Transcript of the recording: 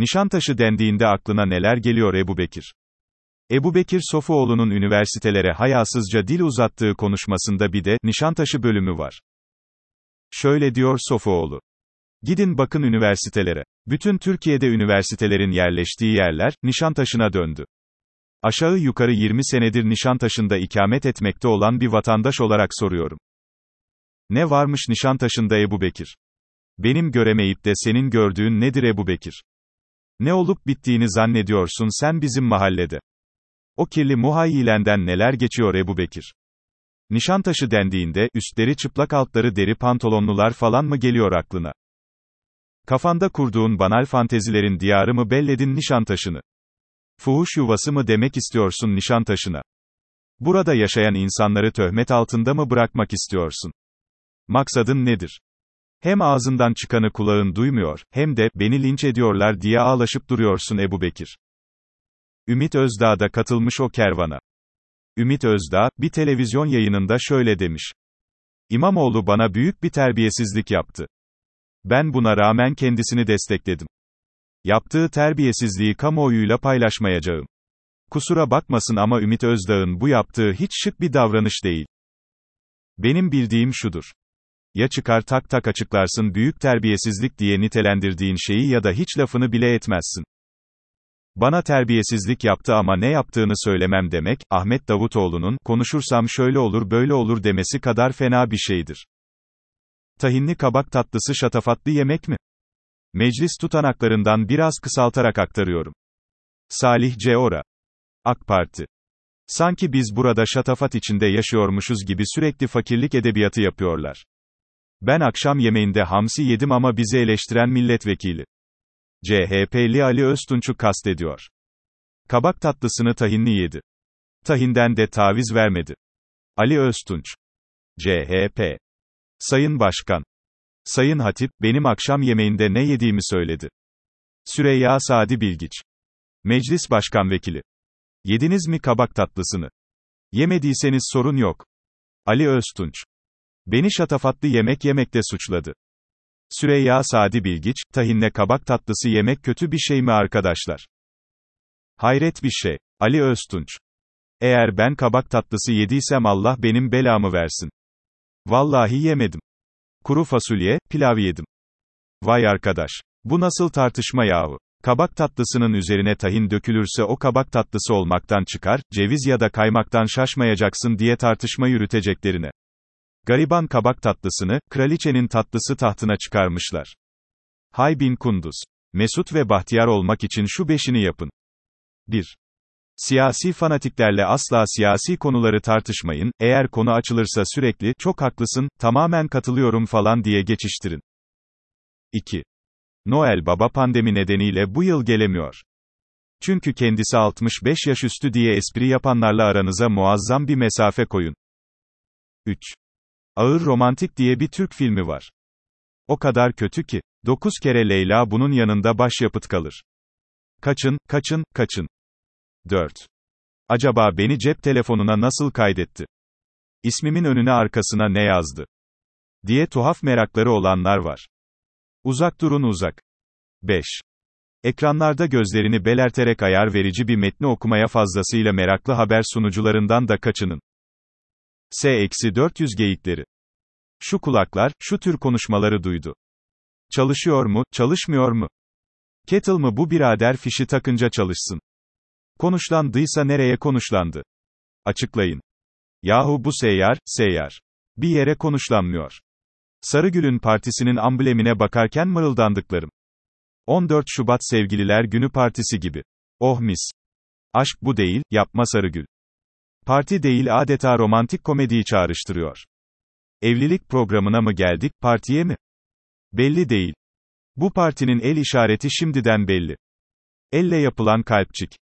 Nişantaşı dendiğinde aklına neler geliyor Ebu Bekir? Ebu Bekir Sofuoğlu'nun üniversitelere hayasızca dil uzattığı konuşmasında bir de, Nişantaşı bölümü var. Şöyle diyor Sofuoğlu. Gidin bakın üniversitelere. Bütün Türkiye'de üniversitelerin yerleştiği yerler, Nişantaşı'na döndü. Aşağı yukarı 20 senedir Nişantaşı'nda ikamet etmekte olan bir vatandaş olarak soruyorum. Ne varmış Nişantaşı'nda Ebu Bekir? Benim göremeyip de senin gördüğün nedir Ebu Bekir? Ne olup bittiğini zannediyorsun sen bizim mahallede? O kirli muhayyilenden neler geçiyor Ebu Bekir? Nişantaşı dendiğinde, üstleri çıplak altları deri pantolonlular falan mı geliyor aklına? Kafanda kurduğun banal fantezilerin diyarı mı belledin Nişantaşı'nı? Fuhuş yuvası mı demek istiyorsun Nişantaşı'na? Burada yaşayan insanları töhmet altında mı bırakmak istiyorsun? Maksadın nedir? Hem ağzından çıkanı kulağın duymuyor, hem de, beni linç ediyorlar diye ağlaşıp duruyorsun Ebu Bekir. Ümit Özdağ da katılmış o kervana. Ümit Özdağ, bir televizyon yayınında şöyle demiş. İmamoğlu bana büyük bir terbiyesizlik yaptı. Ben buna rağmen kendisini destekledim. Yaptığı terbiyesizliği kamuoyuyla paylaşmayacağım. Kusura bakmasın ama Ümit Özdağ'ın bu yaptığı hiç şık bir davranış değil. Benim bildiğim şudur. Ya çıkar tak tak açıklarsın büyük terbiyesizlik diye nitelendirdiğin şeyi ya da hiç lafını bile etmezsin. Bana terbiyesizlik yaptı ama ne yaptığını söylemem demek, Ahmet Davutoğlu'nun, konuşursam şöyle olur böyle olur demesi kadar fena bir şeydir. Tahinli kabak tatlısı şatafatlı yemek mi? Meclis tutanaklarından biraz kısaltarak aktarıyorum. Salih Ceora. AK Parti. Sanki biz burada şatafat içinde yaşıyormuşuz gibi sürekli fakirlik edebiyatı yapıyorlar. Ben akşam yemeğinde hamsi yedim ama bizi eleştiren milletvekili. CHP'li Ali Öztunç'u kastediyor. Kabak tatlısını tahinli yedi. Tahinden de taviz vermedi. Ali Öztunç. CHP. Sayın Başkan. Sayın Hatip, benim akşam yemeğinde ne yediğimi söyledi. Süreyya Sadi Bilgiç. Meclis Başkan Vekili. Yediniz mi kabak tatlısını? Yemediyseniz sorun yok. Ali Öztunç. Beni şatafatlı yemek yemekte suçladı. Süreyya Sadi Bilgiç, tahinle kabak tatlısı yemek kötü bir şey mi arkadaşlar? Hayret bir şey. Ali Öztunç. Eğer ben kabak tatlısı yediysem Allah benim belamı versin. Vallahi yemedim. Kuru fasulye, pilav yedim. Vay arkadaş. Bu nasıl tartışma yahu? Kabak tatlısının üzerine tahin dökülürse o kabak tatlısı olmaktan çıkar, ceviz ya da kaymaktan şaşmayacaksın diye tartışma yürüteceklerine. Gariban kabak tatlısını, kraliçenin tatlısı tahtına çıkarmışlar. Hay bin Kunduz. Mesut ve bahtiyar olmak için şu beşini yapın. 1. Siyasi fanatiklerle asla siyasi konuları tartışmayın, eğer konu açılırsa sürekli, çok haklısın, tamamen katılıyorum falan diye geçiştirin. 2. Noel Baba pandemi nedeniyle bu yıl gelemiyor. Çünkü kendisi 65 yaş üstü diye espri yapanlarla aranıza muazzam bir mesafe koyun. 3. Ağır Romantik diye bir Türk filmi var. O kadar kötü ki, 9 kere Leyla bunun yanında başyapıt kalır. Kaçın, kaçın, kaçın. 4. Acaba beni cep telefonuna nasıl kaydetti? İsmimin önüne arkasına ne yazdı? Diye tuhaf merakları olanlar var. Uzak durun uzak. 5. Ekranlarda gözlerini belerterek ayar verici bir metni okumaya fazlasıyla meraklı haber sunucularından da kaçının. S-400 geyikleri. Şu kulaklar, şu tür konuşmaları duydu. Çalışıyor mu, çalışmıyor mu? Kettle mı bu birader fişi takınca çalışsın? Konuşlandıysa nereye konuşlandı? Açıklayın. Yahu bu seyyar, seyyar. Bir yere konuşlanmıyor. Sarıgül'ün partisinin amblemine bakarken mırıldandıklarım. 14 Şubat Sevgililer Günü Partisi gibi. Oh mis. Aşk bu değil, yapma Sarıgül. Parti değil adeta romantik komediyi çağrıştırıyor. Evlilik programına mı geldik, partiye mi? Belli değil. Bu partinin el işareti şimdiden belli. Elle yapılan kalpçik.